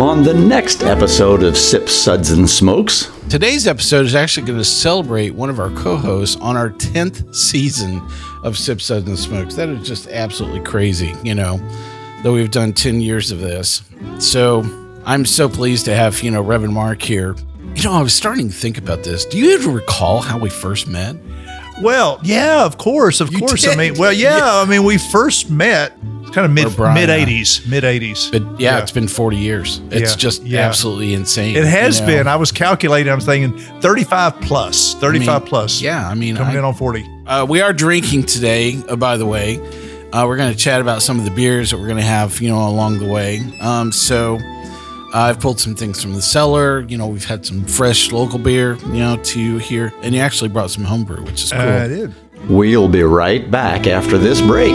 on the next episode of Sip Suds, and Smokes. Today's episode is actually going to celebrate one of our co hosts on our 10th season of Sip Suds, and Smokes. That is just absolutely crazy, you know, though we've done 10 years of this. So I'm so pleased to have, you know, Reverend Mark here. You know, I was starting to think about this. Do you even recall how we first met? Well, yeah, of course, of You course. I mean, well, yeah, I mean, we first met kind of mid Or Brian mid eighties, mid eighties. But yeah, it's been 40 years. It's Yeah, just yeah. absolutely insane. It has you know? been. I was calculating. I was thinking thirty-five plus, I mean, thirty-five plus. Yeah, I mean, coming I- in on forty. Uh, we are drinking today, uh, by the way. Uh, we're going to chat about some of the beers that we're going to have, you know, along the way. Um, so I've pulled some things from the cellar. You know, we've had some fresh local beer, you know, to here, and you actually brought some homebrew, which is cool. I did. We'll be right back after this break.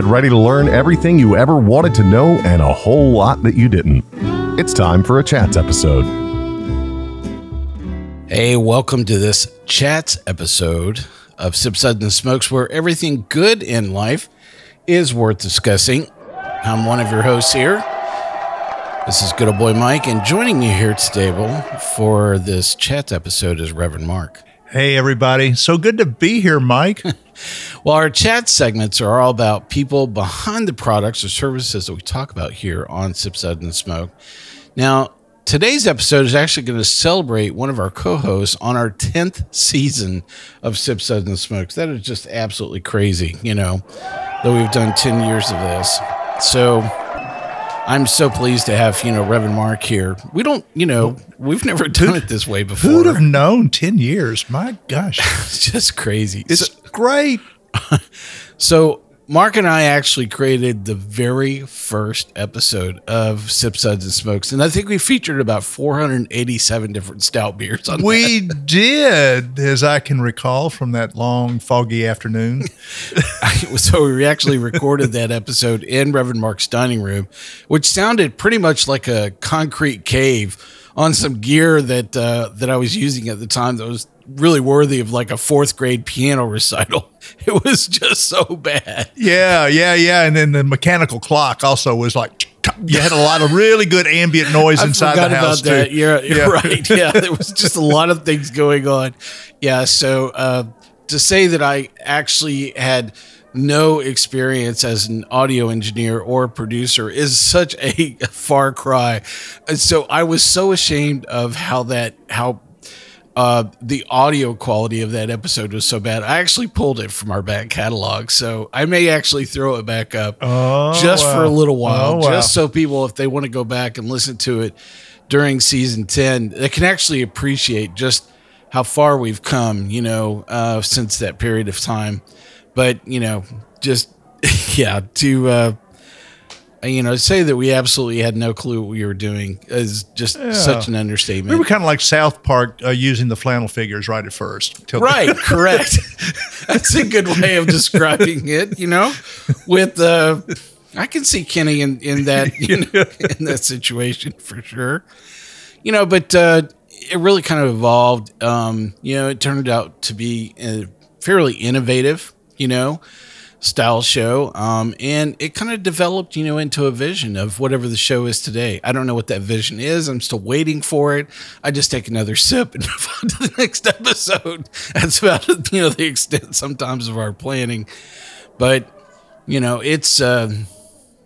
Get ready to learn everything you ever wanted to know and a whole lot that you didn't. It's time for a chats episode. Hey, welcome to this chats episode of Sip Suds and Smokes, where everything good in life is worth discussing. I'm one of your hosts here. This is good old boy Mike, and joining me here at the table for this chats episode is Reverend Mark. Hey, everybody! So good to be here, Mike. Well, our chat segments are all about people behind the products or services that we talk about here on Sip Sud and Smoke. Now, today's episode is actually going to celebrate one of our co-hosts on our 10th season of Sip Sud and Smokes. That is just absolutely crazy, you know, that we've done 10 years of this. So I'm so pleased to have, you know, Reverend Mark here. We don't, you know, we've never done it this way before. Who'd have known? Ten years. My gosh, It's just crazy. it's great. So Mark and I actually created the very first episode of Sip Suds and Smokes, and I think we featured about 487 different stout beers on We did, as I can recall from that long, foggy afternoon. So we actually recorded that episode in Reverend Mark's dining room, which sounded pretty much like a concrete cave on some gear that uh, that I was using at the time that was really worthy of like a fourth grade piano recital. It was just so bad. Yeah, yeah, yeah. And then the mechanical clock also was like, you had a lot of really good ambient noise inside the house, too. You're, you're Yeah. right. Yeah, there was just a lot of things going on. Yeah, so uh, to say that I actually had no experience as an audio engineer or producer is such a far cry. And so I was so ashamed of how that how uh, the audio quality of that episode was so bad. I actually pulled it from our back catalog, so I may actually throw it back up Oh, just for a little while, Oh, wow. just so people, if they want to go back and listen to it during season 10, they can actually appreciate just how far we've come, you know, uh, since that period of time. But, you know, just, yeah, to, uh, you know, say that we absolutely had no clue what we were doing is just such an understatement. We were kind of like South Park uh, using the flannel figures right at first. Right, correct. That's a good way of describing it, you know. With uh I can see Kenny in, in that you know, in that situation for sure. You know, but uh it really kind of evolved. Um, you know, it turned out to be a fairly innovative, you know, style show. Um, and it kind of developed, you know, into a vision of whatever the show is today. I don't know what that vision is. I'm still waiting for it. I just take another sip and move on to the next episode. That's about, you know, the extent sometimes of our planning. But, you know, it's, uh,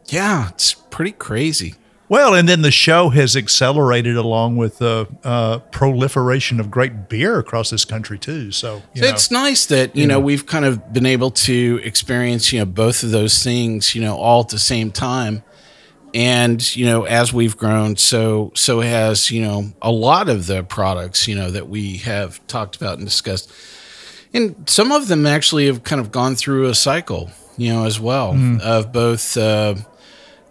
yeah, it's pretty crazy. Well, and then the show has accelerated along with the uh, proliferation of great beer across this country too. So you So know. it's nice that you know we've kind of been able to experience you know both of those things you know all at the same time, and you know as we've grown, so so has you know a lot of the products you know that we have talked about and discussed, and some of them actually have kind of gone through a cycle you know as well of both. Uh,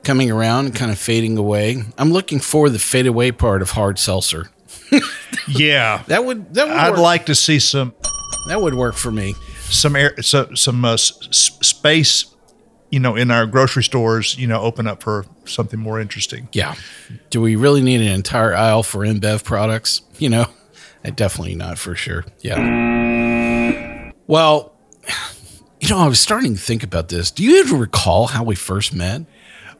Coming around and kind of fading away. I'm looking for the fade away part of hard seltzer. yeah. That would that would I'd work. like to see some that would work for me. some air so, some uh, s- space, you know, in our grocery stores, you know, open up for something more interesting. Yeah. Do we really need an entire aisle for InBev products? You know, definitely not for sure. Yeah. Well, you know, I was starting to think about this. Do you even recall how we first met?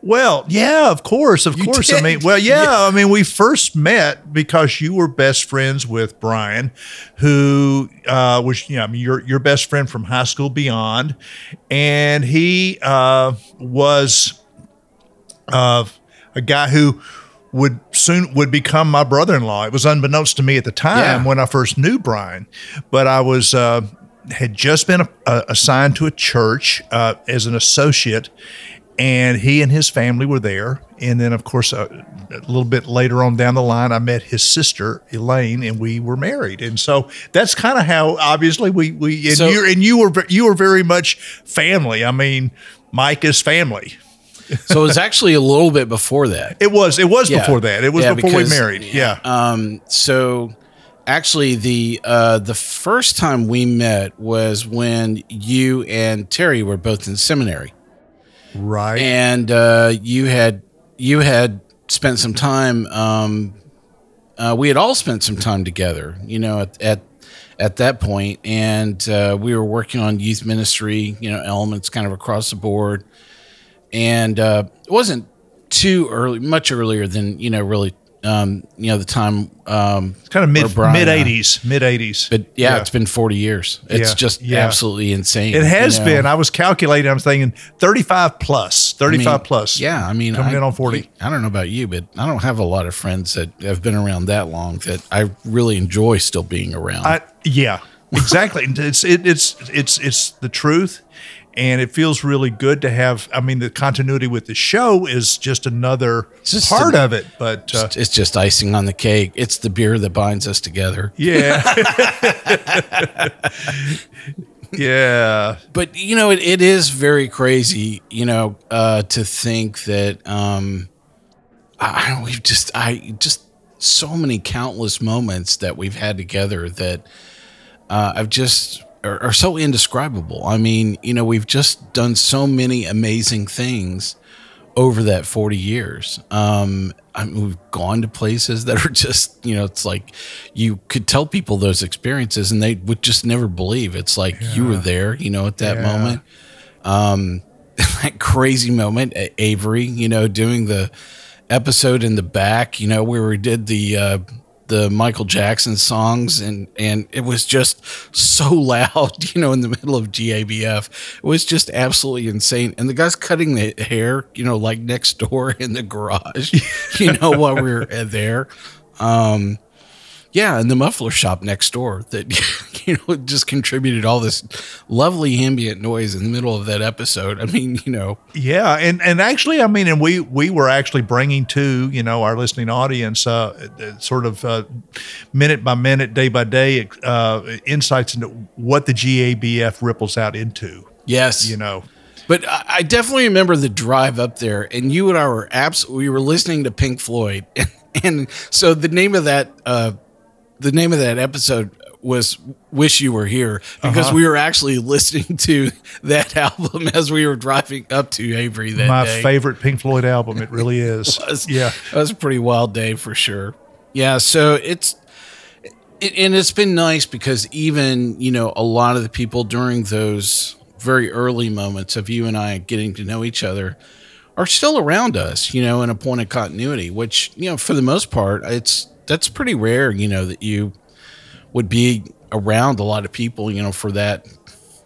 Well, yeah, of course, of You course. I mean, well, yeah, I mean, we first met because you were best friends with Brian, who uh, was, you know, I mean, your your best friend from high school beyond, and he uh, was uh, a guy who would soon would become my brother-in-law. It was unbeknownst to me at the time Yeah. when I first knew Brian, but I was uh, had just been uh, assigned to a church uh, as an associate, and he and his family were there. And then, of course, uh, a little bit later on down the line, I met his sister Elaine, and we were married. And so that's kind of how, obviously, we we and So- you and you were you were very much family. I mean, Mike is family. So it was actually a little bit before that. It was. It was Yeah. before that. It was Yeah, before because- we married. Yeah. Um, so actually the uh, the first time we met was when you and Terry were both in seminary. Right. and uh, you had you had spent some time. Um, uh, we had all spent some time together, you know, at at, at that point, and uh, we were working on youth ministry, you know, elements kind of across the board, and uh, it wasn't too early, much earlier than you know, really, um, you know, the time. Um, kind of mid Brian mid eighties. Mid eighties. But yeah, it's been forty years. It's Yeah, just yeah. absolutely insane. It has you know? been. I was calculating. I was thinking thirty five plus, thirty five I mean, plus. Yeah, I mean, Coming I, in on 40. I don't know about you, but I don't have a lot of friends that have been around that long that I really enjoy still being around. I, yeah. Exactly. it's it, it's it's it's the truth. And it feels really good to have. I mean, the continuity with the show is just another just part a- of it. But uh, it's just icing on the cake. It's the beer that binds us together. yeah, yeah, But you know, it, it is very crazy, you know, uh, to think that um, I, I don't. We've just, I just so many countless moments that we've had together that uh, I've just are, are so indescribable. I mean, you know, we've just done so many amazing things over that 40 years. Um, I mean, we've gone to places that are just, you know, it's like you could tell people those experiences and they would just never believe. It's like you were there, you know, at that Yeah. moment. Um, that crazy moment at Avery, you know, doing the episode in the back, you know, where we did the, uh, the Michael Jackson songs and and it was just so loud, you know, in the middle of GABF. It was just absolutely insane. And the guy's cutting the hair, you know, like next door in the garage, you know, while we were there. Um yeah, and the muffler shop next door that you know just contributed all this lovely ambient noise in the middle of that episode. I mean, you know, yeah. And and actually, I mean, and we we were actually bringing to you know our listening audience uh, uh, sort of uh, minute by minute, day by day uh, insights into what the GABF ripples out into. yes, You know. But I I definitely remember the drive up there, and you and I were absolutely we were listening to Pink Floyd, and, and so the name of that uh, the name of that episode was "Wish You Were Here" because Uh-huh. we were actually listening to that album as we were driving up to Avery that my day. favorite Pink Floyd album. It really is. was- Yeah. that was a pretty wild day for sure. Yeah, so it's it, and it's been nice because even you know a lot of the people during those very early moments of you and I getting to know each other are still around us, you know, in a point of continuity, which you know for the most part it's that's pretty rare, you know, that you would be around a lot of people, you know, for that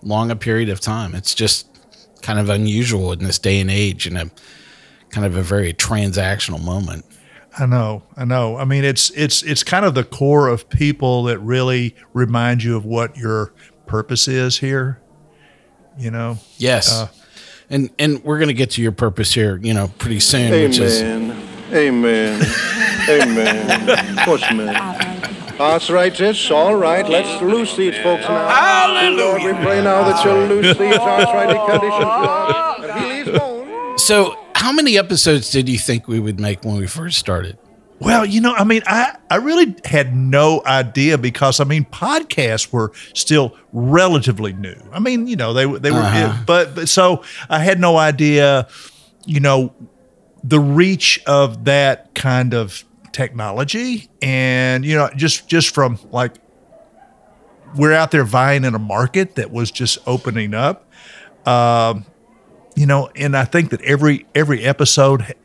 long a period of time. It's just kind of unusual in this day and age, and I'm kind of a very transactional moment. I know, I know. I mean, it's it's it's kind of the core of people that really remind you of what your purpose is here. You know. Yes. Uh, and and we're going to get to your purpose here, you know, pretty soon, which is Amen. Amen. Amen. Push, man. That's right, it's all right. Let's loose these folks now. Hallelujah. Lord, we pray now that you'll loose these arthritic conditions, Lord, and heal these bones. So, how many episodes did you think we would make when we first started? Well, you know, I mean, I, I really had no idea because I mean, podcasts were still relatively new. I mean, you know, they they were, Uh-huh. but, but so I had no idea, you know, the reach of that kind of technology, and you know, just just from like we're out there vying in a market that was just opening up. Um, you know, and I think that every every episode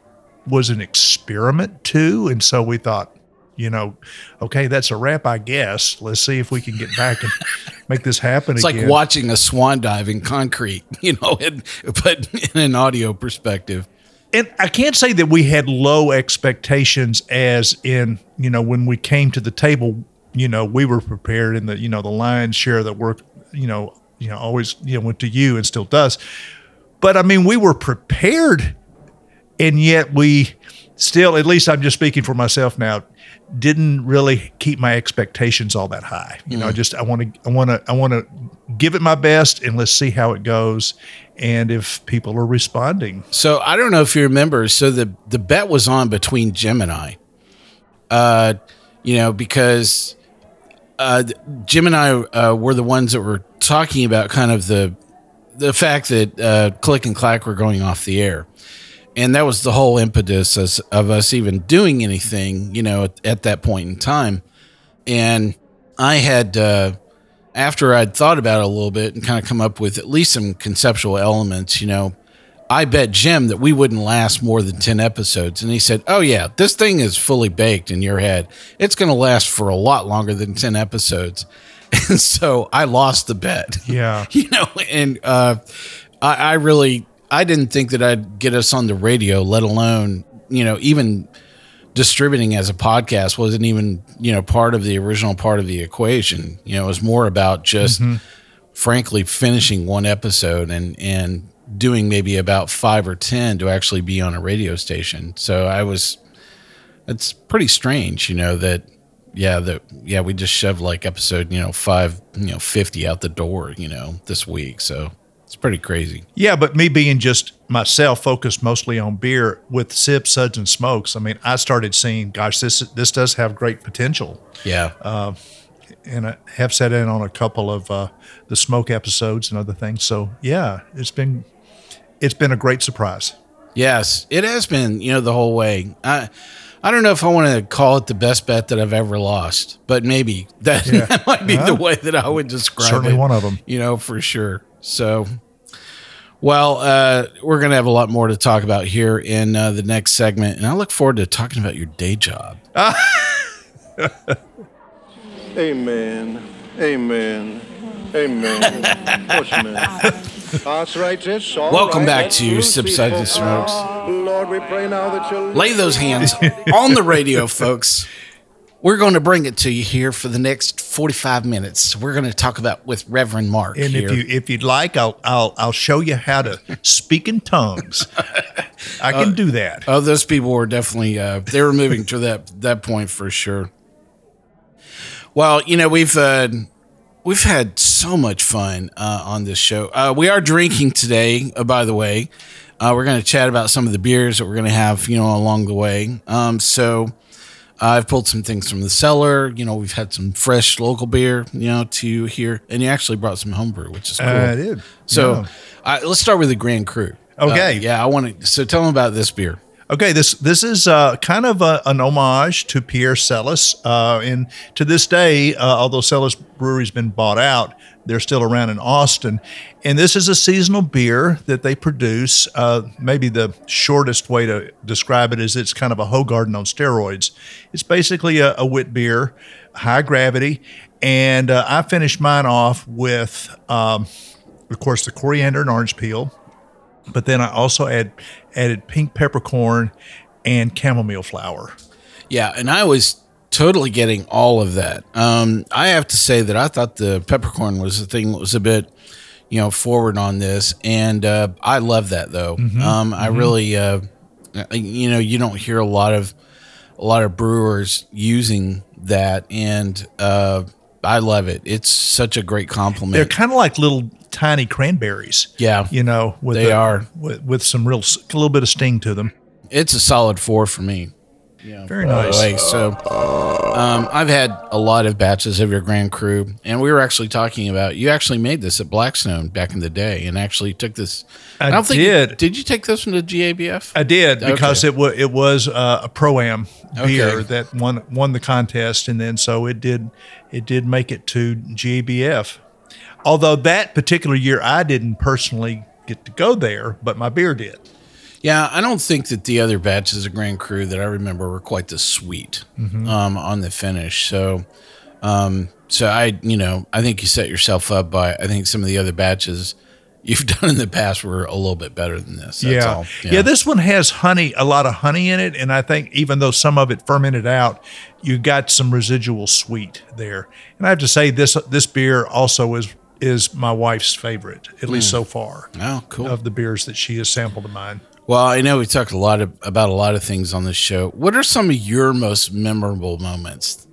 was an experiment too. And so we thought, you know, okay, that's a wrap, I guess. Let's see if we can get back and make this happen It's again. like watching a swan dive in concrete, you know, and, but in an audio perspective. And I can't say that we had low expectations as in, you know, when we came to the table, you know, we were prepared and the, you know, the lion's share the work, you know, you know, always, you know, went to you and still does. But I mean, we were prepared and yet we still, at least I'm just speaking for myself now, didn't really keep my expectations all that high. You know, I just I want to I want to I want to give it my best and let's see how it goes and if people are responding. So I don't know if you remember. So the the bet was on between Jim and I. Uh, you know, because uh, Jim and I uh, were the ones that were talking about kind of the the fact that uh, Click and Clack were going off the air, and that was the whole impetus of us even doing anything. You know, at, at that point in time, and I had. Uh, after I'd thought about it a little bit and kind of come up with at least some conceptual elements, you know, I bet Jim that we wouldn't last more than 10 episodes. And he said, Oh, yeah, this thing is fully baked in your head. It's going to last for a lot longer than 10 episodes. And so I lost the bet. Yeah. you know, and uh, I, I really, I didn't think that I'd get us on the radio, let alone, you know, even distributing as a podcast wasn't even you know part of the original part of the equation. You know it was more about just mm-hmm. frankly finishing one episode and and doing maybe about five or ten to actually be on a radio station. So i was it's pretty strange you know that yeah that yeah we just shoved like episode you know five you know 50 out the door you know this week. So it's pretty crazy Yeah, but me being just myself, focused mostly on beer with sips, suds, and smokes. I mean, I started seeing, gosh, this this does have great potential, yeah and I have sat in on a couple of uh, the smoke episodes and other things. So yeah, it's been it's been a great surprise. Yes, it has been, you know, the whole way. I I don't know if I want to call it the best bet that I've ever lost, but maybe that, Yeah. that might be the way that I would describe Certainly it. one them. You know, for sure. So well, uh, we're going to have a lot more to talk about here in uh, the next segment, and I look forward to talking about your day job. Amen. Amen. Amen. That's right, it's all Welcome right. back Let's to Sides and Smokes. Lord, we pray now that you'll Lay those hands on the radio, folks. We're going to bring it to you here for the next 45 minutes. We're going to talk about with Reverend Mark And here. if you if you'd like, I'll I'll I'll show you how to speak in tongues. I can do that. Oh, those people were definitely uh, they were moving to that that point for sure. Well, you know we've uh, we've had so much fun uh, on this show. Uh, we are drinking today, uh, by the way. Uh, we're going to chat about some of the beers that we're going to have, you know, along the way. Um, so I've pulled some things from the cellar. You know, we've had some fresh local beer, you know, to here, and you actually brought some homebrew, which is cool. I did. So Yeah. uh, let's start with the Grand Cru. Okay. Uh, yeah, I want to. So tell them about this beer. Okay, this this is uh, kind of a, an homage to Pierre Celis, uh, and to this day, uh, although Celis Brewery's been bought out, they're still around in Austin. And this is a seasonal beer that they produce. Uh, maybe the shortest way to describe it is it's kind of a Hoegaarden on steroids. It's basically a, a wit beer, high gravity, and uh, I finished mine off with, um, of course, the coriander and orange peel but then I also add added pink peppercorn and chamomile flower. Yeah, and I was totally getting all of that. Um, I have to say that I thought the peppercorn was the thing that was a bit, you know, forward on this, and uh, I love that though. Um, I really, uh, you know, you don't hear a lot of a lot of brewers using that, and uh, I love it. It's such a great compliment. They're kind of like little tiny cranberries. Yeah. you know, with They a- are. with, with some real a little bit of sting to them. it's a solid four for me. Yeah, Very nice. way. So, um, I've had a lot of batches of your Grand Cru, and we were actually talking about you actually made this at Blackstone back in the day, and actually took this. I don't think did. You, did you take this one to GABF? I did because Okay. it was it was uh, a pro am beer Okay. that won won the contest, and then so it did it did make it to GABF. Although that particular year, I didn't personally get to go there, but my beer did. Yeah, I don't think that the other batches of Grand Cru that I remember were quite this sweet Mm-hmm. um, on the finish. So, um, so I, you know, I think you set yourself up by. I think some of the other batches you've done in the past were a little bit better than this. That's yeah. all. yeah, This one has honey, a lot of honey in it, and I think even though some of it fermented out, you got some residual sweet there. And I have to say, this this beer also is is my wife's favorite, at least so far, Oh, cool. of the beers that she has sampled of mine. Well, I know we talked a lot of, about a lot of things on this show. What are some of your most memorable moments?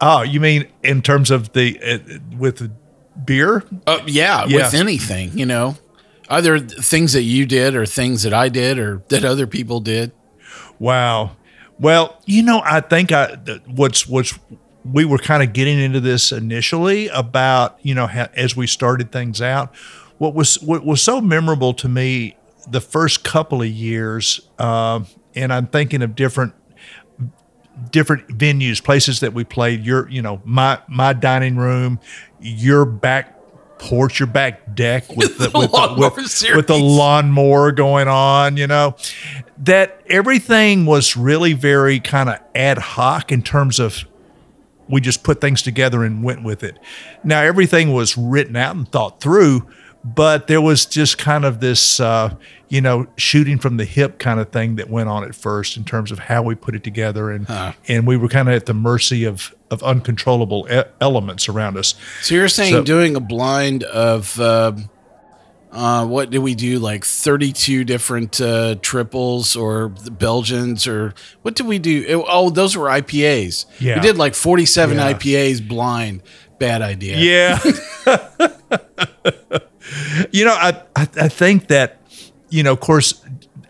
Oh, you mean in terms of the uh, with beer? Uh, yeah, Yeah. with anything, you know, either things that you did or things that I did or that other people did. Wow. Well, you know, I think I what's what's we were kind of getting into this initially about you know how, as we started things out. What was what was so memorable to me the first couple of years, um, and I'm thinking of different different venues, places that we played. Your, you know, my my dining room, your back porch, your back deck with the, The with, the, lawnmower with, with the lawnmower going on. You know, that everything was really very kind of ad hoc in terms of we just put things together and went with it. Now everything was written out and thought through, but there was just kind of this, uh, you know, shooting from the hip kind of thing that went on at first in terms of how we put it together, and and we were kind of at the mercy of of uncontrollable e- elements around us. So you're saying So- doing a blind of uh, uh, what did we do? Like 32 different uh, triples or the Belgians or what did we do? It- oh, those were IPAs. Yeah. we did like 47 Yeah. IPAs blind. Bad idea. Yeah. you know, I, I I think that, you know, of course,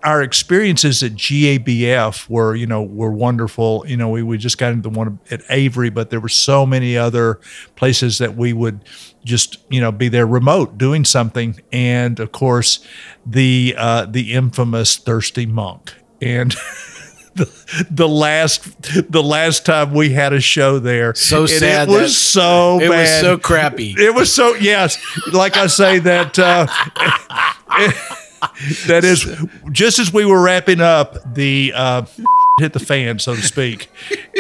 our experiences at GABF were, you know, were wonderful. You know, we, we just got into the one at Avery, but there were so many other places that we would just, you know, be there remote doing something. And of course, the uh, the infamous Thirsty Monk. And the, the last the last time we had a show there. So and sad It was so It was so crappy. It was so yes, like I say that. Uh, that is just as we were wrapping up the. Uh, Hit the fan, so to speak,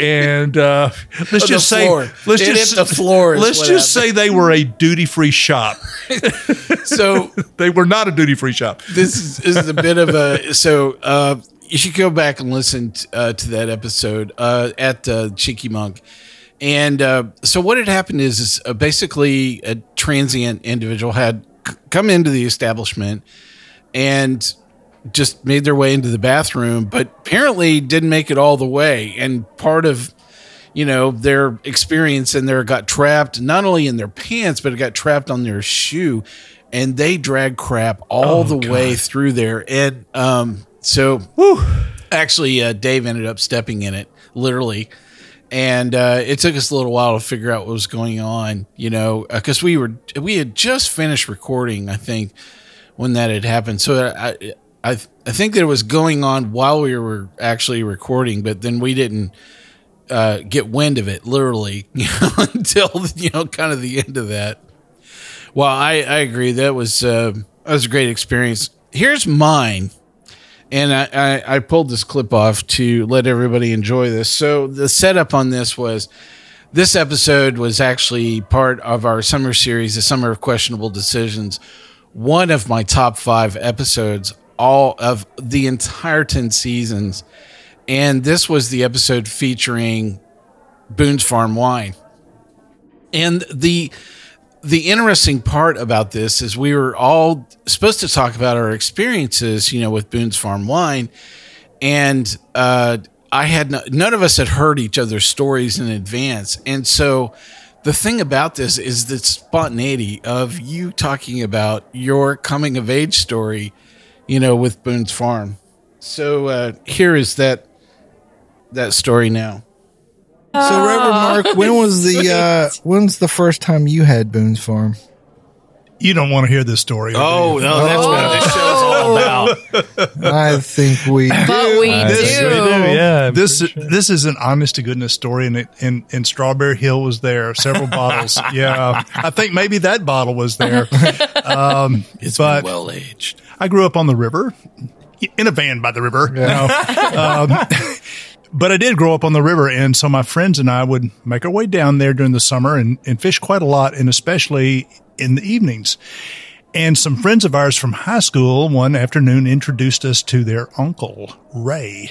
and uh, let's Oh, just say, floor. let's It just hit the floor Let's just say they were a duty-free shop. So They were not a duty-free shop. this is, this is a bit of a so uh, you should go back and listen t- uh, to that episode uh, at uh, Cheeky Monk. And uh, so what had happened is, is uh, basically a transient individual had c- come into the establishment and just made their way into the bathroom, but apparently didn't make it all the way. And part of you know their experience in there got trapped not only in their pants, but it got trapped on their shoe, and they dragged crap all the way through there. And um, so actually, uh, Dave ended up stepping in it literally. And uh, it took us a little while to figure out what was going on, you know, because we were we had just finished recording, I think, when that had happened. So I, I, I think that it was going on while we were actually recording, but then we didn't uh, get wind of it literally until you know kind of the end of that. Well, I, I agree that was uh, that was a great experience. Here's mine, and I, I I pulled this clip off to let everybody enjoy this. So the setup on this was this episode was actually part of our summer series, the Summer of Questionable Decisions, one of my top five episodes all of the entire 10 seasons. And this was the episode featuring Boone's Farm wine. And the the interesting part about this is we were all supposed to talk about our experiences, you know, with Boone's Farm wine, and uh, I had no, none of us had heard each other's stories in advance, and so the thing about this is the spontaneity of you talking about your coming of age story, you know, with Boone's Farm. So uh, here is that that story now. So, Reverend Mark, when was the uh, when's the first time you had Boone's Farm? You don't want to hear this story. Oh no, that's what this show's all about. I think we do. But we This- do. Yeah. I'm this sure. this is an honest to goodness story, and it, and and Strawberry Hill was there. Several bottles. Yeah, I think maybe that bottle was there. Um, It's but been well aged. I grew up on the river, in a van by the river. No. um, but I did grow up on the river, and so my friends and I would make our way down there during the summer and, and fish quite a lot, and especially in the evenings. And some friends of ours from high school one afternoon introduced us to their uncle, Ray,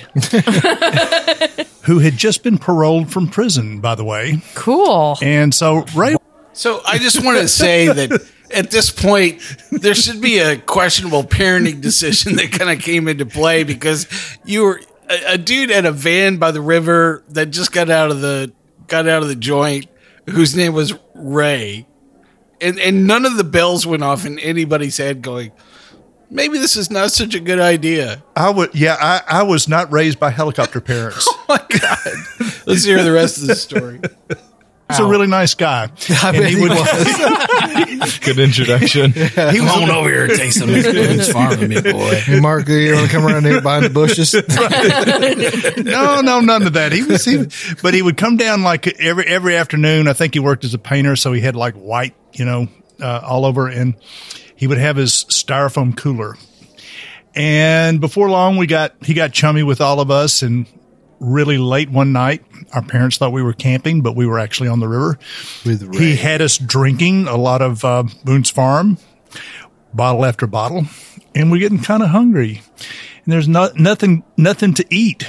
who had just been paroled from prison, by the way. Cool. And so Ray So I just want to say that at this point, there should be a questionable parenting decision that kind of came into play because you were a, a dude at a van by the river that just got out of the got out of the joint, whose name was Ray, and and none of the bells went off in anybody's head, going, maybe this is not such a good idea. I would, yeah, I, I was not raised by helicopter parents. Oh my god let's hear the rest of the story. He's a really nice guy. I And bet he he was. Good introduction. He was on over here and take some of this Boone's Farm me, boy. Hey, Mark, you want to come around here behind the bushes? no, no, none of that. He was, he, but he would come down like every every afternoon. I think he worked as a painter, so he had like white, you know, uh, all over, and he would have his styrofoam cooler. And before long, we got he got chummy with all of us, and really late one night, our parents thought we were camping, but we were actually on the river. With He had us drinking a lot of uh, Boone's Farm, bottle after bottle, and we're getting kind of hungry. And there's not nothing nothing to eat.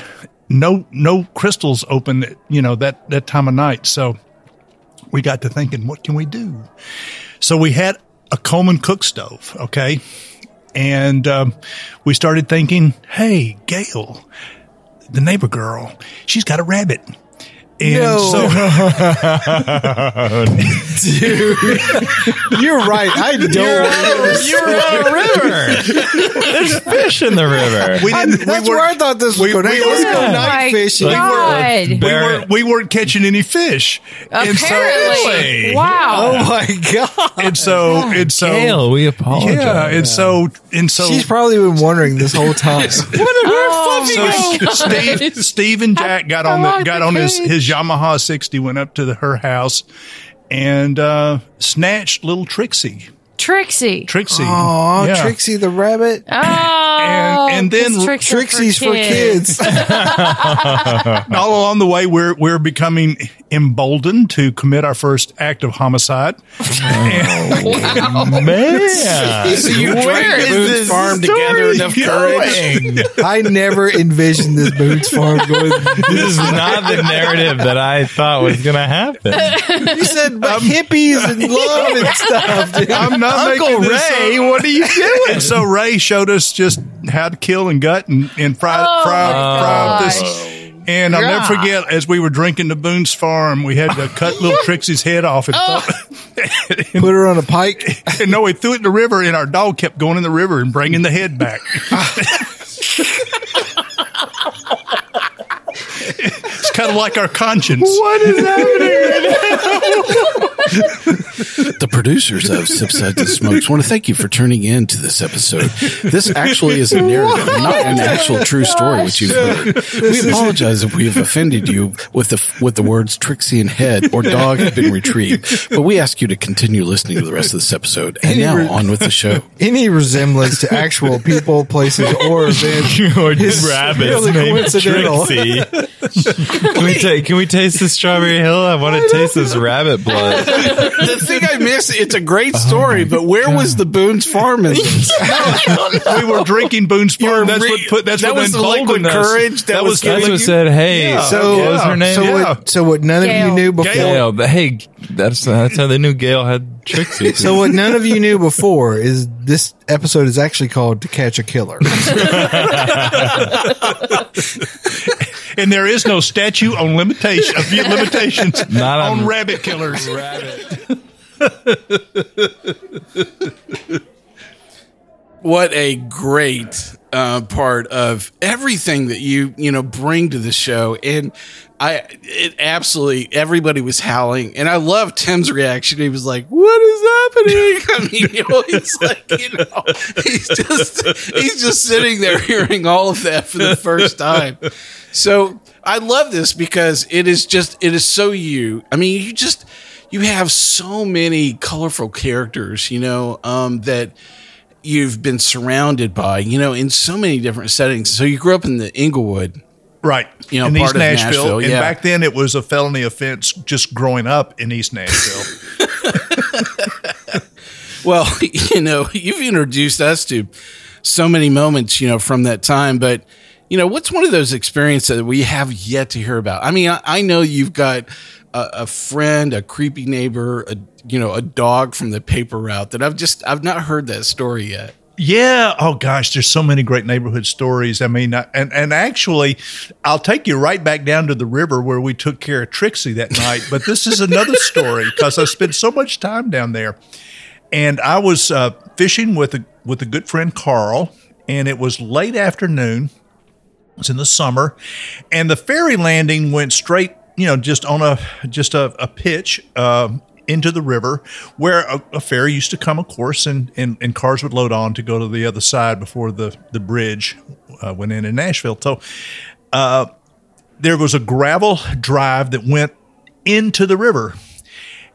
No no Krystals open, you know that that time of night. So we got to thinking, what can we do? So we had a Coleman cook stove, okay, and um, we started thinking, hey, Gail, the neighbor girl, she's got a rabbit. And so You're right. I don't. You're on a river. There's fish in the river. we didn't. That's we where I weren't, thought this was we- going. we Hey, let's were- go Oh night my fishing. God. we Barrett. weren't, we weren't catching any fish. And so- Apparently. wow. Oh my god! and so and so Gail, we apologize. yeah, and so and so She's probably been wondering this whole time. Oh, so Steve, Steve and Jack got on the got on his his Yamaha 60 went up to the, her house and uh snatched little Trixie. Trixie. Trixie. Oh, Yeah. Trixie the rabbit. Oh, And- and then Trixie Trixie's for kids. All along the way we're we're becoming emboldened to commit our first act of homicide. Man. So you drank Boone's Farm to gather enough courage. I never envisioned this Boone's Farm going. This is not the narrative that I thought was going to happen. You said about hippies and love and stuff. Dude. I'm not Uncle making this Ray, up. what are you doing? And so Ray showed us just how to kill and gut and, and fry, Oh fry, fry this. And I'll never forget, as we were drinking the Boone's Farm, we had to cut little Trixie's head off and, oh. Put her on a pike. and no, we threw it in the river, and our dog kept going in the river and bringing the head back. it's kind of like our conscience. What is happening? The producers of Sip Suds and Smokes want to thank you for tuning in to this episode. This actually is a narrative, and not an actual true story, which you've heard. We apologize if we have offended you with the with the words Trixie and head or dog have been retrieved, but we ask you to continue listening to the rest of this episode. And now on with the show. Any resemblance to actual people, places, or events or is rabbits really named coincidental. Trixie. can we ta- can we taste the strawberry hill? I want to taste this rabbit blood. The thing think I missed it. It's a great story, but where was the Boone's Farm in this? we were drinking Boone's Farm. That's re- what put. That's that what was the liquid us. courage that was That's what you? said, hey, Yeah. So what was her name? So Yeah. what? So what? None of you knew before. Gail. But hey, that's that's how they knew Gail had Trixie. So what? None of you knew before is this episode is actually called "To Catch a Killer." And there is no statute on limitation of limitations Not on on- rabbit killers. what a great uh, part of everything that you you know bring to the show. And i it absolutely everybody was howling. And i love tim's reaction. He was like what is happening? I mean you know he's like you know he's just he's just sitting there hearing all of that for the first time. So i love this because it is just it is so you. I mean you just you have so many colorful characters you know um that you've been surrounded by, you know, in so many different settings. So you grew up in the Inglewood. Right. You know, in part East of Nashville. Nashville, And yeah. back then it was a felony offense just growing up in East Nashville. Well, you know, you've introduced us to so many moments, you know, from that time. But, you know, what's one of those experiences that we have yet to hear about? I mean, I, I know you've got a, a friend, a creepy neighbor, a, you know, a dog from the paper route that I've just, I've not heard that story yet. Yeah. Oh gosh, there's so many great neighborhood stories. I mean, I- and and actually, I'll take you right back down to the river where we took care of Trixie that night. But this is another story because I spent so much time down there, and I was uh, fishing with a with a good friend Carl, and it was late afternoon. It was in the summer, and the ferry landing went straight, you know, just on a just a, a pitch um into the river, where a, a ferry used to come, of course, and, and and cars would load on to go to the other side before the the bridge uh, went in in Nashville. So uh, there was a gravel drive that went into the river.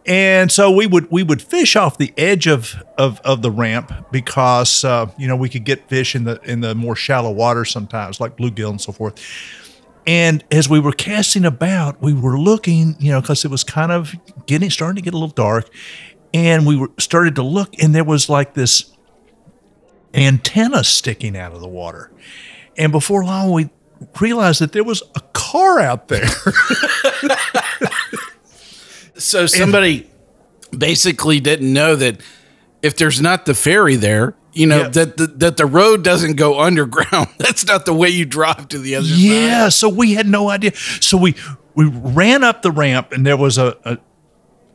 And so we would we would fish off the edge of of, of the ramp because uh, you know we could get fish in the in the more shallow water sometimes like bluegill and so forth. And as we were casting about, we were looking, you know, because it was kind of getting starting to get a little dark, and we were started to look, and there was like this antenna sticking out of the water. And before long, we realized that there was a car out there. So somebody basically didn't know that if there's not the ferry there, you know Yeah. that the, that the road doesn't go underground. That's not the way you drive to the other side. Yeah, so we had no idea. So we we ran up the ramp, and there was a a,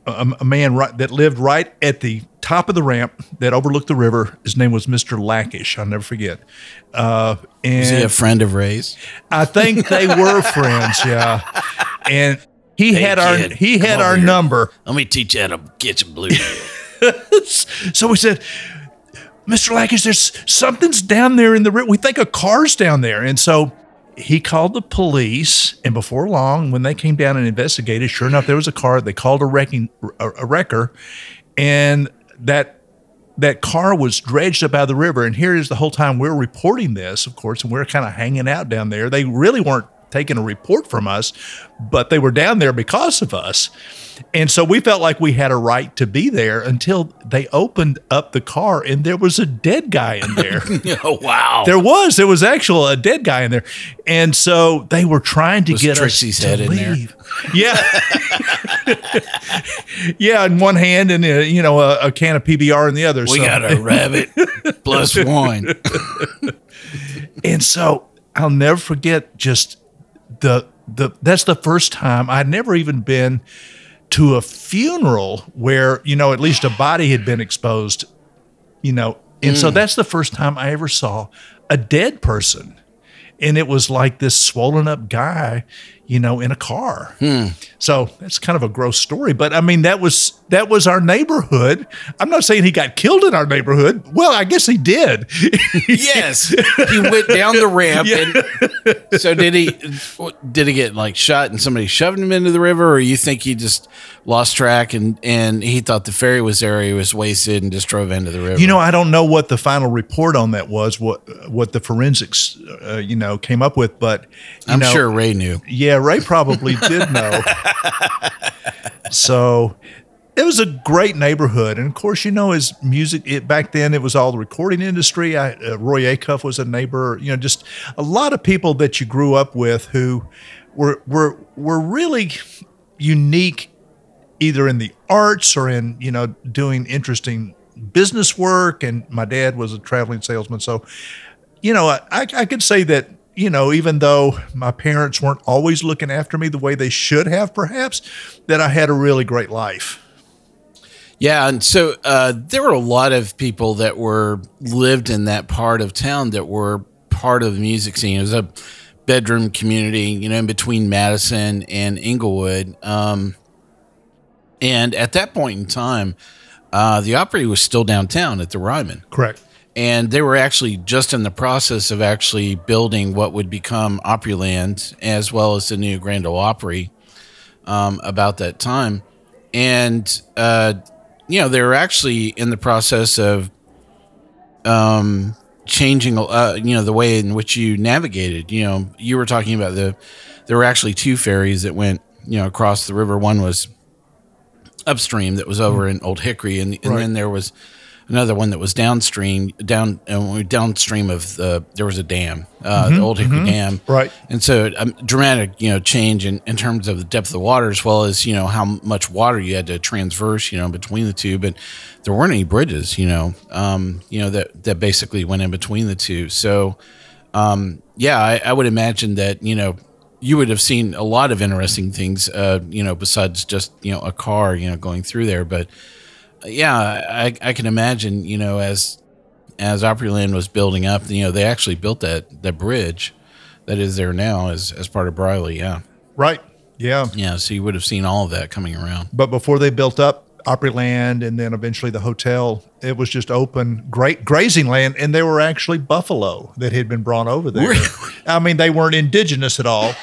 a, a man right that lived right at the top of the ramp that overlooked the river. His name was Mister Lackish. I'll never forget. Uh, and Is he a friend of Ray's? I think they were friends. Yeah, and he Hey, had our he had our here. number. Let me teach you how to get some blue. So we said, Mr. Lackish, there's something's down there in the river. We think a car's down there. And so he called the police. And before long, when they came down and investigated, sure enough, there was a car. They called a wrecking a, a wrecker. And that that car was dredged up out of the river. And here is the whole time we're reporting this, of course, and we're kind of hanging out down there. They really weren't taking a report from us, but they were down there because of us. And so we felt like we had a right to be there until they opened up the car and there was a dead guy in there. oh wow! there was, there was actual a dead guy in there. And so they were trying to get Trixie's us to head in there? Yeah. yeah, in one hand and uh, you know a, a can of PBR in the other. we So- got a rabbit plus wine. And so I'll never forget just the the that's the first time I'd never even been to a funeral where, you know, at least a body had been exposed, you know. And so mm. that's the first time I ever saw a dead person. And it was like this swollen up guy, you know, in a car. So that's kind of a gross story, but I mean that was that was our neighborhood. I'm not saying he got killed in our neighborhood. Well, I guess he did. yes, he went down the ramp. And so did he? Did he get like shot and somebody shoved him into the river, or you think he just lost track and and he thought the ferry was there, he was wasted and just drove into the river? You know, I don't know what the final report on that was, what what the forensics, uh, you know, came up with, but I'm know, sure Ray knew. Yeah, Ray probably did know. so, it was a great neighborhood, and of course, you know, his music it, back then, it was all the recording industry. I, uh, Roy Acuff was a neighbor. You know, just a lot of people that you grew up with who were were were really unique, either in the arts or in you know doing interesting business work. And my dad was a traveling salesman, so you know, I, I could say that you know, even though my parents weren't always looking after me the way they should have, perhaps, that I had a really great life. Yeah, and so uh, there were a lot of people that were lived in that part of town that were part of the music scene. It was a bedroom community, you know, in between Madison and Inglewood. Um, and at that point in time, uh, the Opry was still downtown at the Ryman. Correct. And they were actually just in the process of actually building what would become Opryland, as well as the new Grand Ole Opry, um, about that time. And uh, you know, they were actually in the process of um, changing, uh, you know, the way in which you navigated. You know, you were talking about the, there were actually two ferries that went, you know, across the river. One was upstream that was over in Old Hickory, and, and Right. then there was another one that was downstream, down uh, downstream of the. There was a dam, uh, the Old Hickory Dam, Right. and so um, dramatic, you know, change in, in terms of the depth of the water as well as you know how much water you had to transverse, you know, between the two. But there weren't any bridges, you know, um, you know that that basically went in between the two. So, um, yeah, I, I would imagine that you know you would have seen a lot of interesting things, uh, you know, besides just you know a car, you know, going through there. But yeah, I, I can imagine, you know, as as Opryland was building up, you know, they actually built that that bridge that is there now as as part of Briley. Yeah, Right. Yeah. yeah. So you would have seen all of that coming around. But before they built up Opryland and then eventually the hotel, it was just open, great grazing land, and there were actually buffalo that had been brought over there. I mean, they weren't indigenous at all,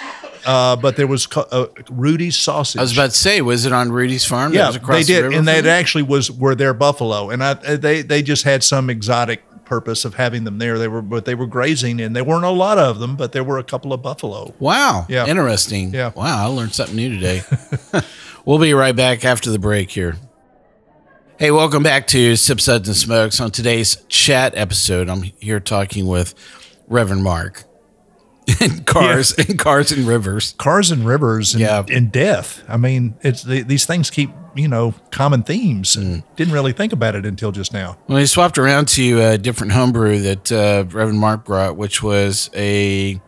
uh, but there was uh, Rudy's sausage. I was about to say, was it on Rudy's farm? yeah, they the did, river and that actually was were their buffalo, and I, uh, they they just had some exotic purpose of having them there. They were, but they were grazing, and there weren't a lot of them, but there were a couple of buffalo. Wow. Yeah. Interesting. Yeah. Wow. I learned something new today. we'll be right back after the break here. Hey, welcome back to Sip Suds and Smokes. On today's chat episode, I'm here talking with Reverend Mark. and cars and cars and rivers. Cars and rivers and, Yeah. and death. I mean, it's the, these things keep you know common themes. And Mm. Didn't really think about it until just now. Well, he swapped around to a different homebrew that uh, Reverend Mark brought, which was a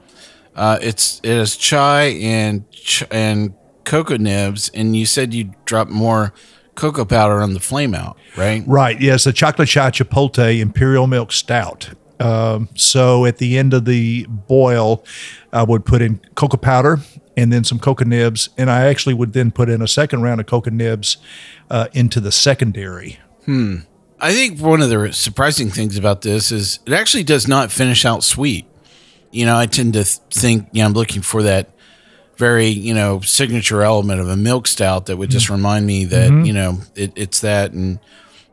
uh, it's it is chai and ch- and cocoa nibs, and you said you dropped more cocoa powder on the flame out, right? Right. Yes, the chocolate chai chipotle imperial milk stout. Um, so at the end of the boil, I would put in cocoa powder and then some cocoa nibs, and I actually would then put in a second round of cocoa nibs uh, into the secondary. Hmm. I think one of the surprising things about this is it actually does not finish out sweet. You know, I tend to th- think, you know, I'm looking for that very, you know, signature element of a milk stout that would just remind me that, you know, it, it's that and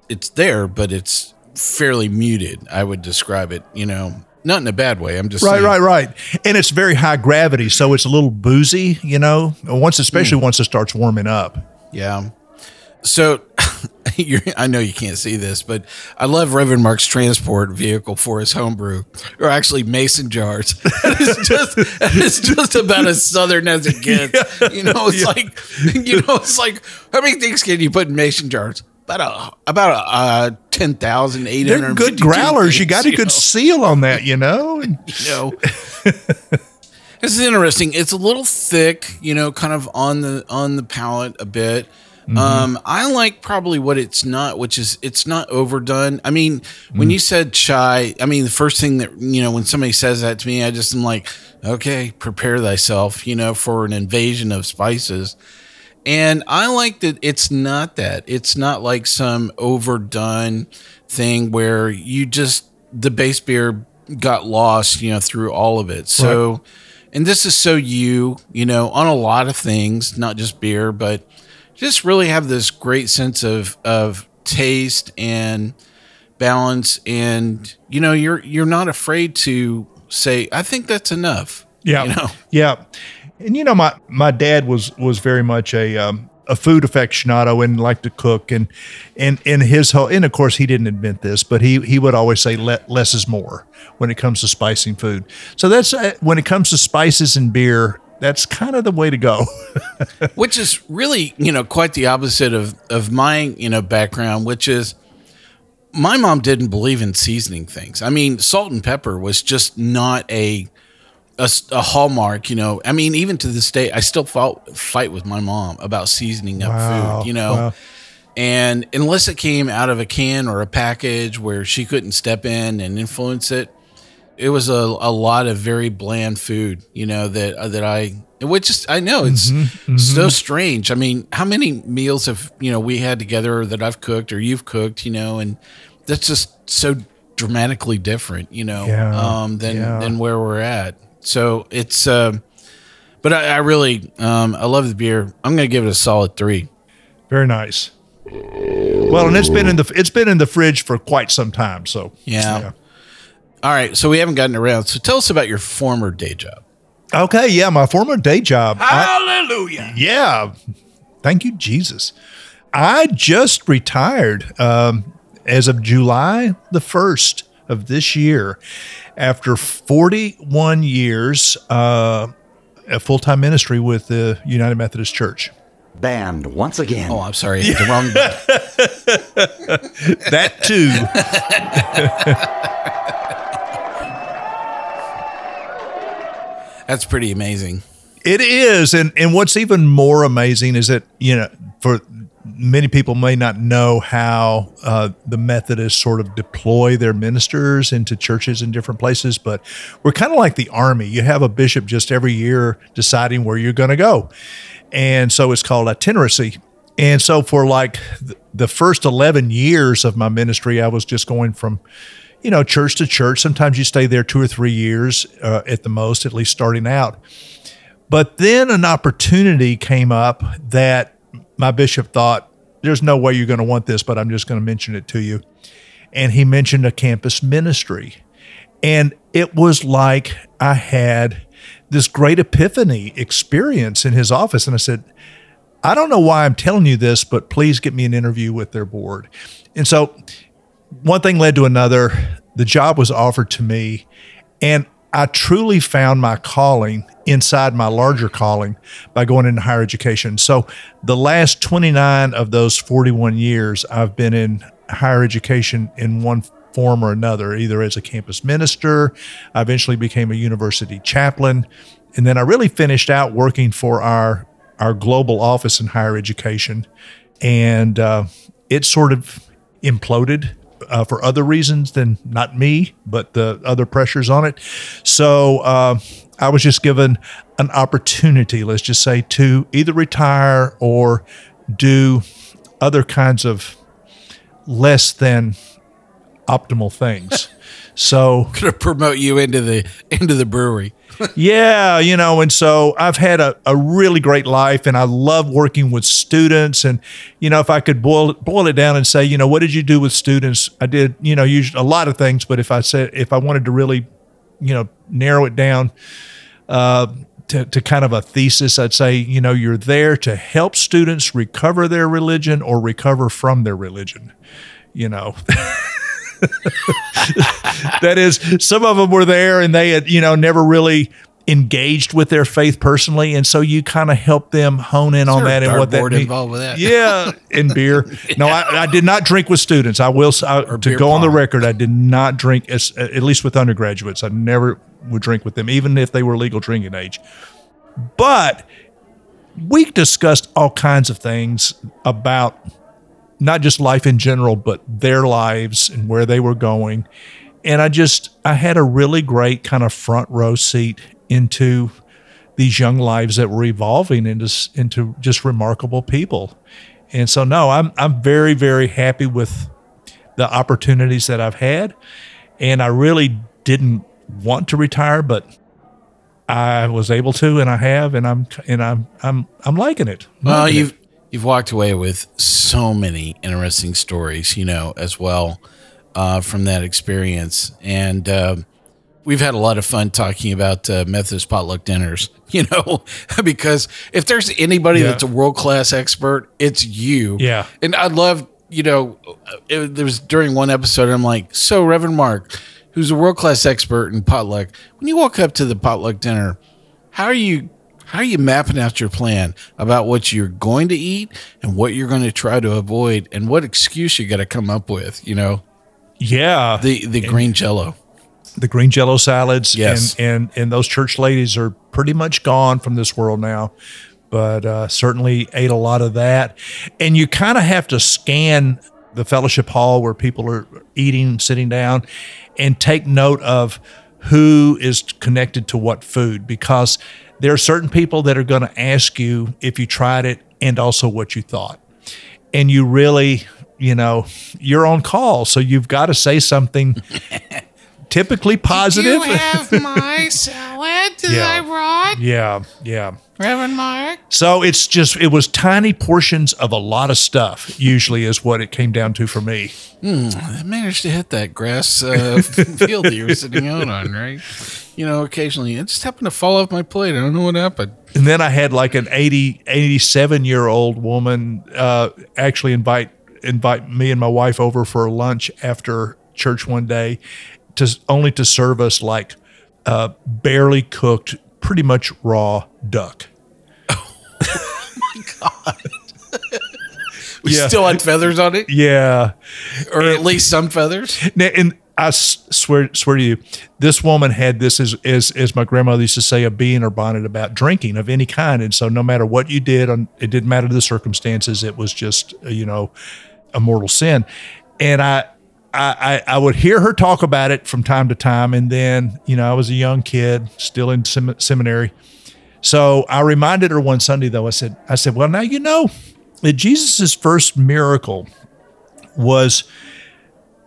it's there, but it's fairly muted. I would describe it, you know, not in a bad way. I'm just Right, saying. right, right. And it's very high gravity, so it's a little boozy, you know. Once, especially hmm. once it starts warming up. Yeah. So you're, I know you can't see this, but I love Reverend Mark's transport vehicle for his homebrew, or actually mason jars. it's just it's just about as southern as it gets. You know, it's like you know, it's like how many things can you put in mason jars? About a about a uh, ten thousand eight They're good growlers. You got a good seal on that, you know. And you know. This is interesting. It's a little thick, you know, kind of on the on the palate a bit. Um, I like probably what it's not, which is it's not overdone. I mean, when you said chai, I mean the first thing that you know when somebody says that to me, I just am like, okay, prepare thyself, you know, for an invasion of spices. And I like that it's not that. It's not like some overdone thing where you just the base beer got lost, you know, through all of it. So and this is so you, you know, on a lot of things, not just beer, but just really have this great sense of of taste and balance and you know, you're you're not afraid to say I think that's enough. Yeah, You know. yeah, and you know my my dad was was very much a um, a food aficionado and liked to cook and and and his whole and of course he didn't admit this but he he would always say Le- less is more when it comes to spicing food. So that's uh, when it comes to spices and beer that's kind of the way to go. Which is really you know quite the opposite of of my you know background which is my mom didn't believe in seasoning things. I mean salt and pepper was just not a a, a hallmark you know i mean even to this day i still fought, fight with my mom about seasoning up Wow, food you know wow. and unless it came out of a can or a package where she couldn't step in and influence it it was a, a lot of very bland food, you know, that uh, that I which is I know it's Mm-hmm, so strange. I mean, how many meals have, you know, we had together that I've cooked or you've cooked, you know, and that's just so dramatically different, you know, Yeah, um than yeah. than where we're at. So it's um but I, I really um I love the beer. I'm gonna give it a solid three. very nice well and it's been in the it's been in the fridge for quite some time so Yeah. All right, so we haven't gotten around. So tell us about your former day job. Okay, yeah, my former day job. I- Hallelujah. yeah, thank you, Jesus. I just retired um, as of July the first of this year, after forty-one years uh, of full-time ministry with the United Methodist Church. Banned once again. Oh, I'm sorry. The wrong That too. That's pretty amazing. It is, and and what's even more amazing is that you know, for many people may not know how uh, the Methodists sort of deploy their ministers into churches in different places, but we're kind of like the army. You have a bishop just every year deciding where you're going to go, and so it's called itinerancy. And so for like the first eleven years of my ministry, I was just going from you know, church to church. Sometimes you stay there two or three years uh, at the most, at least starting out. But then an opportunity came up that my bishop thought, there's no way you're going to want this, but I'm just going to mention it to you. And he mentioned a campus ministry. And it was like I had this great epiphany experience in his office. And I said, I don't know why I'm telling you this, but please get me an interview with their board. And so one thing led to another. The job was offered to me, and I truly found my calling inside my larger calling by going into higher education. So, the last 29 of those 41 years, I've been in higher education in one form or another, either as a campus minister, I eventually became a university chaplain, and then I really finished out working for our our global office in higher education, and uh, it sort of imploded uh, for other reasons than not me, but the other pressures on it. So uh, I was just given an opportunity, let's just say, to either retire or do other kinds of less than optimal things. So Gonna promote you into the into the brewery. yeah, you know, and so I've had a, a really great life and I love working with students. And, you know, if I could boil, it- boil it down and say, you know, what did you do with students? I did, you know, usually a lot of things, but if I said, if I wanted to really, you know, narrow it down uh, to, to kind of a thesis, I'd say, you know, you're there to help students recover their religion or recover from their religion, you know. that is some of them were there and they had you know never really engaged with their faith personally. And so you kind of help them hone in on that and what that means involved with that? yeah and beer. No I, I did not drink with students. I will I, to go on the record i did not drink as, at least with undergraduates. I never would drink with them even if they were legal drinking age. But we discussed all kinds of things about not just life in general, but their lives and where they were going. And I just, I had a really great kind of front row seat into these young lives that were evolving into, into just remarkable people. And so, no, I'm, I'm very, very happy with the opportunities that I've had. And I really didn't want to retire, but I was able to, and I have, and I'm, and I'm, I'm, I'm liking it. Well, Liking it. You've walked away with so many interesting stories, you know, as well uh, from that experience. And um we've had a lot of fun talking about uh, Methodist potluck dinners, you know, because if there's anybody Yeah. that's a world class expert, it's you. Yeah. And I love, you know, it, there was during one episode, I'm like, so Reverend Mark, who's a world class expert in potluck, when you walk up to the potluck dinner, how are you? How are you mapping out your plan about what you're going to eat and what you're going to try to avoid and what excuse you got to come up with? You know, Yeah. the the green jello. the green jello salads Yes. and, and and those church ladies are pretty much gone from this world now but uh, certainly ate a lot of that and you kind of have to scan the fellowship hall where people are eating sitting down and take note of who is connected to what food because there are certain people that are going to ask you if you tried it and also what you thought. And you really you know you're on call so you've got to say something typically positive Did you have my salad that Yeah. brought, yeah yeah Reverend Mark? so it's just it was tiny portions of a lot of stuff usually is what it came down to for me I managed to hit that grass uh, field that you were sitting out on, right? You know, occasionally it just happened to fall off my plate. I don't know what happened. and then i had like an 80 87 year old woman uh, actually invite invite me and my wife over for lunch after church one day to only to serve us like uh, barely cooked pretty much raw duck Oh, oh my god! We Yeah. still had feathers on it, yeah or at least some feathers. And I swear swear to you, this woman had this as, as as my grandmother used to say, a bee in her bonnet about drinking of any kind. And so, no matter what you did, on it didn't matter the circumstances. It was just uh, you know a mortal sin. And I. I, I would hear her talk about it from time to time, and then you know I was a young kid, still in sem- seminary, so I reminded her one Sunday though. I said I said, well now you know that Jesus' first miracle was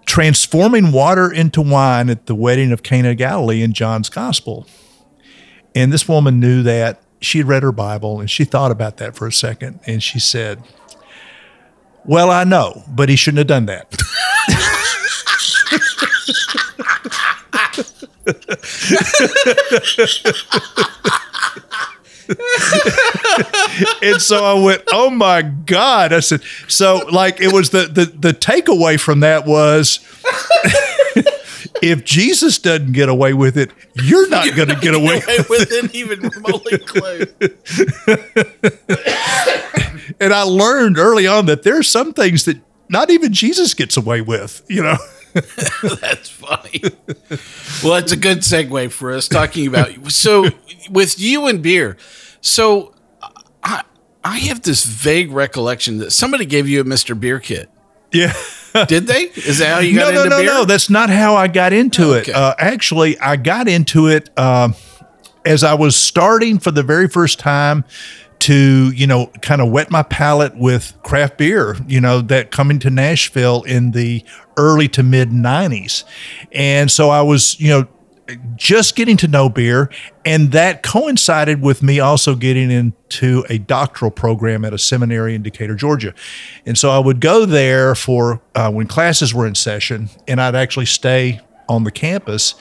transforming water into wine at the wedding of Cana of Galilee in John's gospel. And this woman knew that. She had read her Bible and she thought about that for a second. And she said, Well, I know, but he shouldn't have done that. and so I went, "Oh my god!" I said, "So like it was the the the takeaway from that was." If Jesus doesn't get away with it, you're not going to get away with it. Within even remotely close. And I learned early on that there are some things that not even Jesus gets away with, you know. That's funny. well, that's a good segue for us talking about. So, with you and beer, so I I have this vague recollection that somebody gave you a Mr. Beer kit. Yeah. Did they? Is that how you no, got no, into no, beer? no. no, That's not how I got into Okay. it. Uh, actually, I got into it um, as I was starting for the very first time to, you know, kind of wet my palate with craft beer, you know, that coming to Nashville in the early to mid 90s. And so I was, you know, just getting to know beer. And that coincided with me also getting into a doctoral program at a seminary in Decatur, Georgia. And so I would go there for uh, when classes were in session, and I'd actually stay on the campus.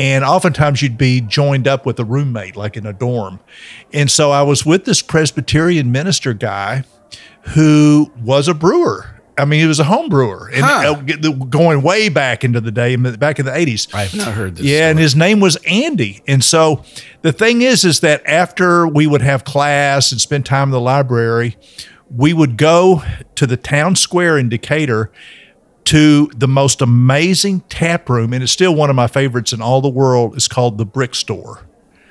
And oftentimes you'd be joined up with a roommate, like in a dorm. And so I was with this Presbyterian minister guy who was a brewer. I mean, he was a home brewer, and Huh. uh, going way back into the day, back in the eighties. I've not heard this. Yeah, and his name was Andy. And so the thing is, is that after we would have class and spend time in the library, we would go to the town square in Decatur to the most amazing tap room, and it's still one of my favorites in all the world. It's called the Brick Store.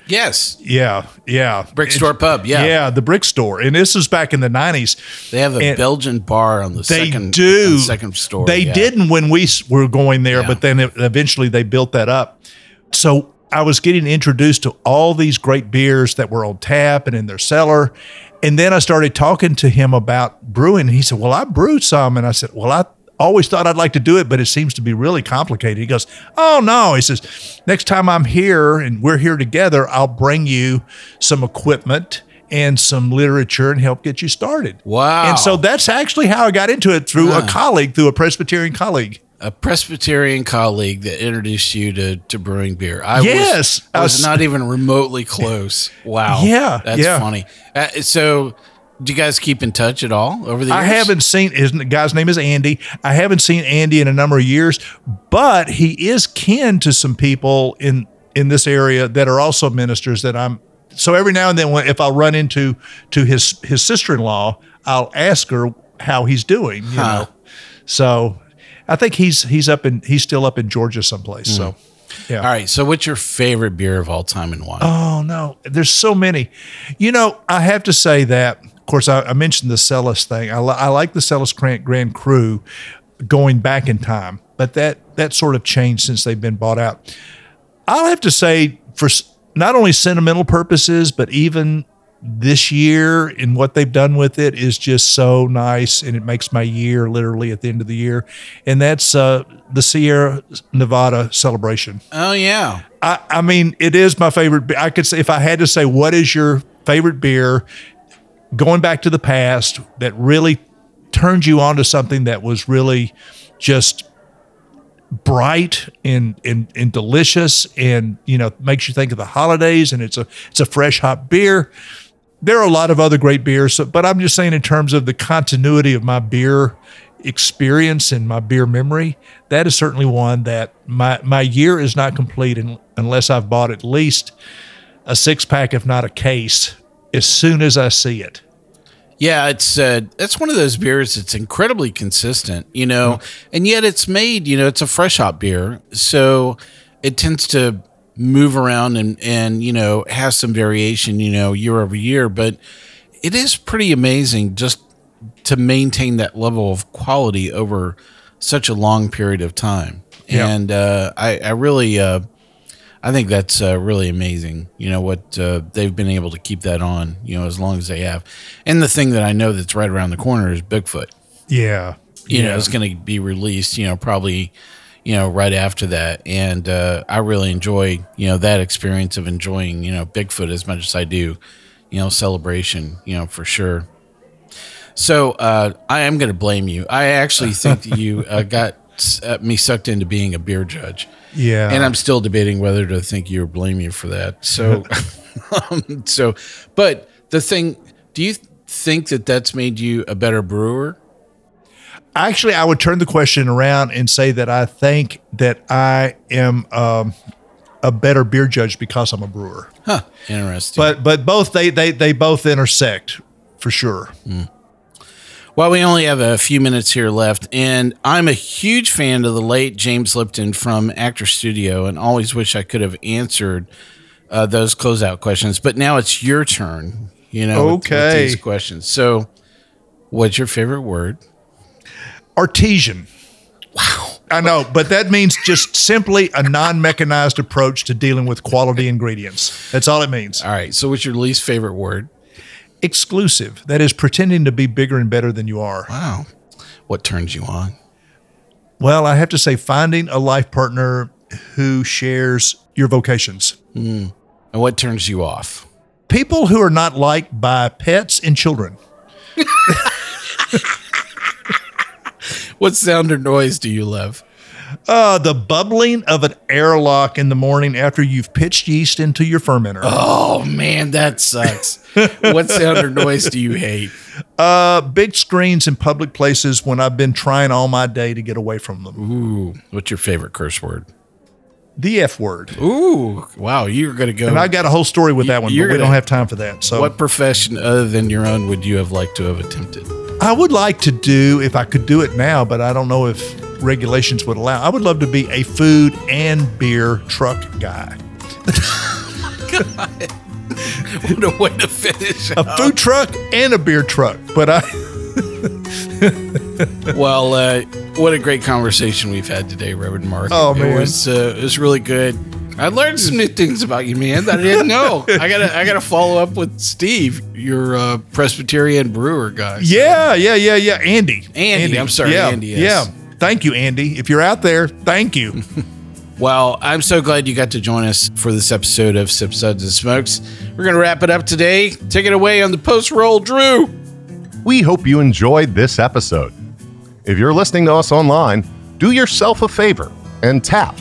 yes, Yeah, yeah. brick store pub. Yeah, Yeah, the Brick Store, and this was back in the nineties. they have a And- Belgian bar on the They second. do. on the second store. They yeah. didn't when we were going there, Yeah. but then it, eventually they built that up. So I was getting introduced to all these great beers that were on tap and in their cellar. And then I started talking to him about brewing. He said, Well, I brewed some. And I said, Well, I always thought I'd like to do it, but it seems to be really complicated. He goes, Oh, no. He says, Next time I'm here and we're here together, I'll bring you some equipment and some literature and help get you started. Wow. And so that's actually how I got into it through a colleague, through a Presbyterian colleague. a Presbyterian colleague that introduced you to, to brewing beer. I Yes, was, I I was was- not even remotely close. Wow. Yeah, That's yeah. funny. Uh, so, do you guys keep in touch at all over the years? I haven't seen his guy's name is Andy. I haven't seen Andy in a number of years, but he is kin to some people in in this area that are also ministers that I'm so every now and then when if I run into to his his sister-in-law, I'll ask her how he's doing, you Huh. know. So I think he's he's up in he's still up in Georgia someplace. So hmm. yeah. All right. So, what's your favorite beer of all time and why? Oh no, there's so many. You know, I have to say that. Of course, I, I mentioned the Celis thing. I, li- I like the Celis Grand, Grand Cru going back in time, but that that sort of changed since they've been bought out. I'll have to say, for not only sentimental purposes, but even this year and what they've done with it is just so nice, and it makes my year literally at the end of the year. And that's uh, the Sierra Nevada celebration. oh, yeah. I, I mean, it is my favorite. I could say if I had to say, what is your favorite beer, going back to the past that really turned you on to something that was really just bright and, and and delicious, and you know makes you think of the holidays, and it's a it's a fresh hop beer. There are a lot of other great beers, so- but I'm just saying in terms of the continuity of my beer experience and my beer memory, that is certainly one that my my year is not complete un, unless I've bought at least a six pack, if not a case, as soon as I see it. Yeah, it's uh, it's one of those beers that's incredibly consistent, you know, and yet it's made, you know, it's a fresh hop beer, so it tends to move around and and you know has some variation, you know, year over year, but it is pretty amazing just to maintain that level of quality over such a long period of time, Yeah. and uh, I I really uh, I think that's uh, really amazing. You know what uh, they've been able to keep that on, you know, as long as they have. And the thing that I know that's right around the corner is Bigfoot. Yeah. You know, it's going to be released. You know, probably, you know, right after that. And uh, I really enjoy, you know, that experience of enjoying, you know, Bigfoot as much as I do, you know, celebration. You know, for sure. So uh, I am going to blame you. I actually think that you uh, got uh, me sucked into being a beer judge. Yeah. And I'm still debating whether to think you or blame you for that. So, um, so, but the thing, do you think that that's made you a better brewer? Actually, I would turn the question around and say that I think that I am um, a better beer judge because I'm a brewer. Huh. Interesting. But but both they they they both intersect for sure. Well, we only have a few minutes here left, and I'm a huge fan of the late James Lipton from Actor Studio, and always wish I could have answered uh, those closeout questions. But now it's your turn. You know, with- with Okay. these questions. So, what's your favorite word? Artesian. Wow. I know, but that means just simply a non-mechanized approach to dealing with quality ingredients. That's all it means. All right. So, what's your least favorite word? Exclusive. That is pretending to be bigger and better than you are. Wow. What turns you on? Well, I have to say finding a life partner who shares your vocations. Hmm. And what turns you off? People who are not liked by pets and children. What sound or noise do you love? Uh, the bubbling of an airlock in the morning after you've pitched yeast into your fermenter. Oh man, that sucks. what sound or noise do you hate? Uh, big screens in public places when I've been trying all my day to get away from them. Ooh, what's your favorite curse word? The F word. Ooh, wow, you're gonna go. And I got a whole story with that one, but we gonna- don't have time for that. So what profession other than your own would you have liked to have attempted? I would like to do if I could do it now, but I don't know if regulations would allow. I would love to be a food and beer truck guy. God. What a way to finish. A food truck and a beer truck. But I well, uh, what a great conversation we've had today, Reverend Mark. Oh, it man. was uh, it was really good. I learned some new things about you, man, that I didn't know. I gotta I gotta follow up with Steve, your uh, Presbyterian brewer guy. So- Yeah, yeah, yeah, yeah. Andy. Andy, I'm sorry, yeah, Andy, yes. Yeah. Thank you, Andy. If you're out there, thank you. Well, I'm so glad you got to join us for this episode of Sip Suds and Smokes. We're gonna wrap it up today. Take it away on the post roll, Drew. We hope you enjoyed this episode. If you're listening to us online, do yourself a favor and tap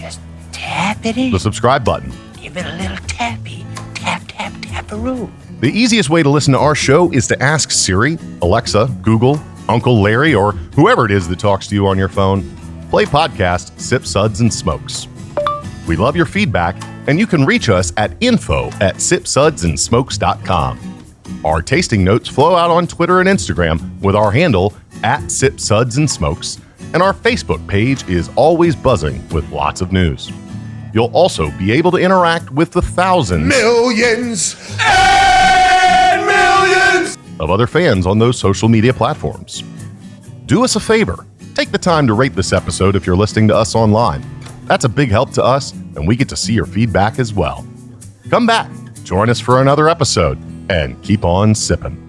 Tap it in. the subscribe button. Give it a little tappy. Tap, tap, tap a taparoo. The easiest way to listen to our show is to ask Siri, Alexa, Google, Uncle Larry, or whoever it is that talks to you on your phone. Play podcast Sip Suds and Smokes. We love your feedback, and you can reach us at info at sipsudsandsmokes.com. Our tasting notes flow out on Twitter and Instagram with our handle at Sip Suds and Smokes, and our Facebook page is always buzzing with lots of news. You'll also be able to interact with the thousands Millions. Of other fans on those social media platforms. Do us a favor take the time to rate this episode if you're listening to us online. That's a big help to us, and we get to see your feedback as well. Come back, join us for another episode, and keep on sipping.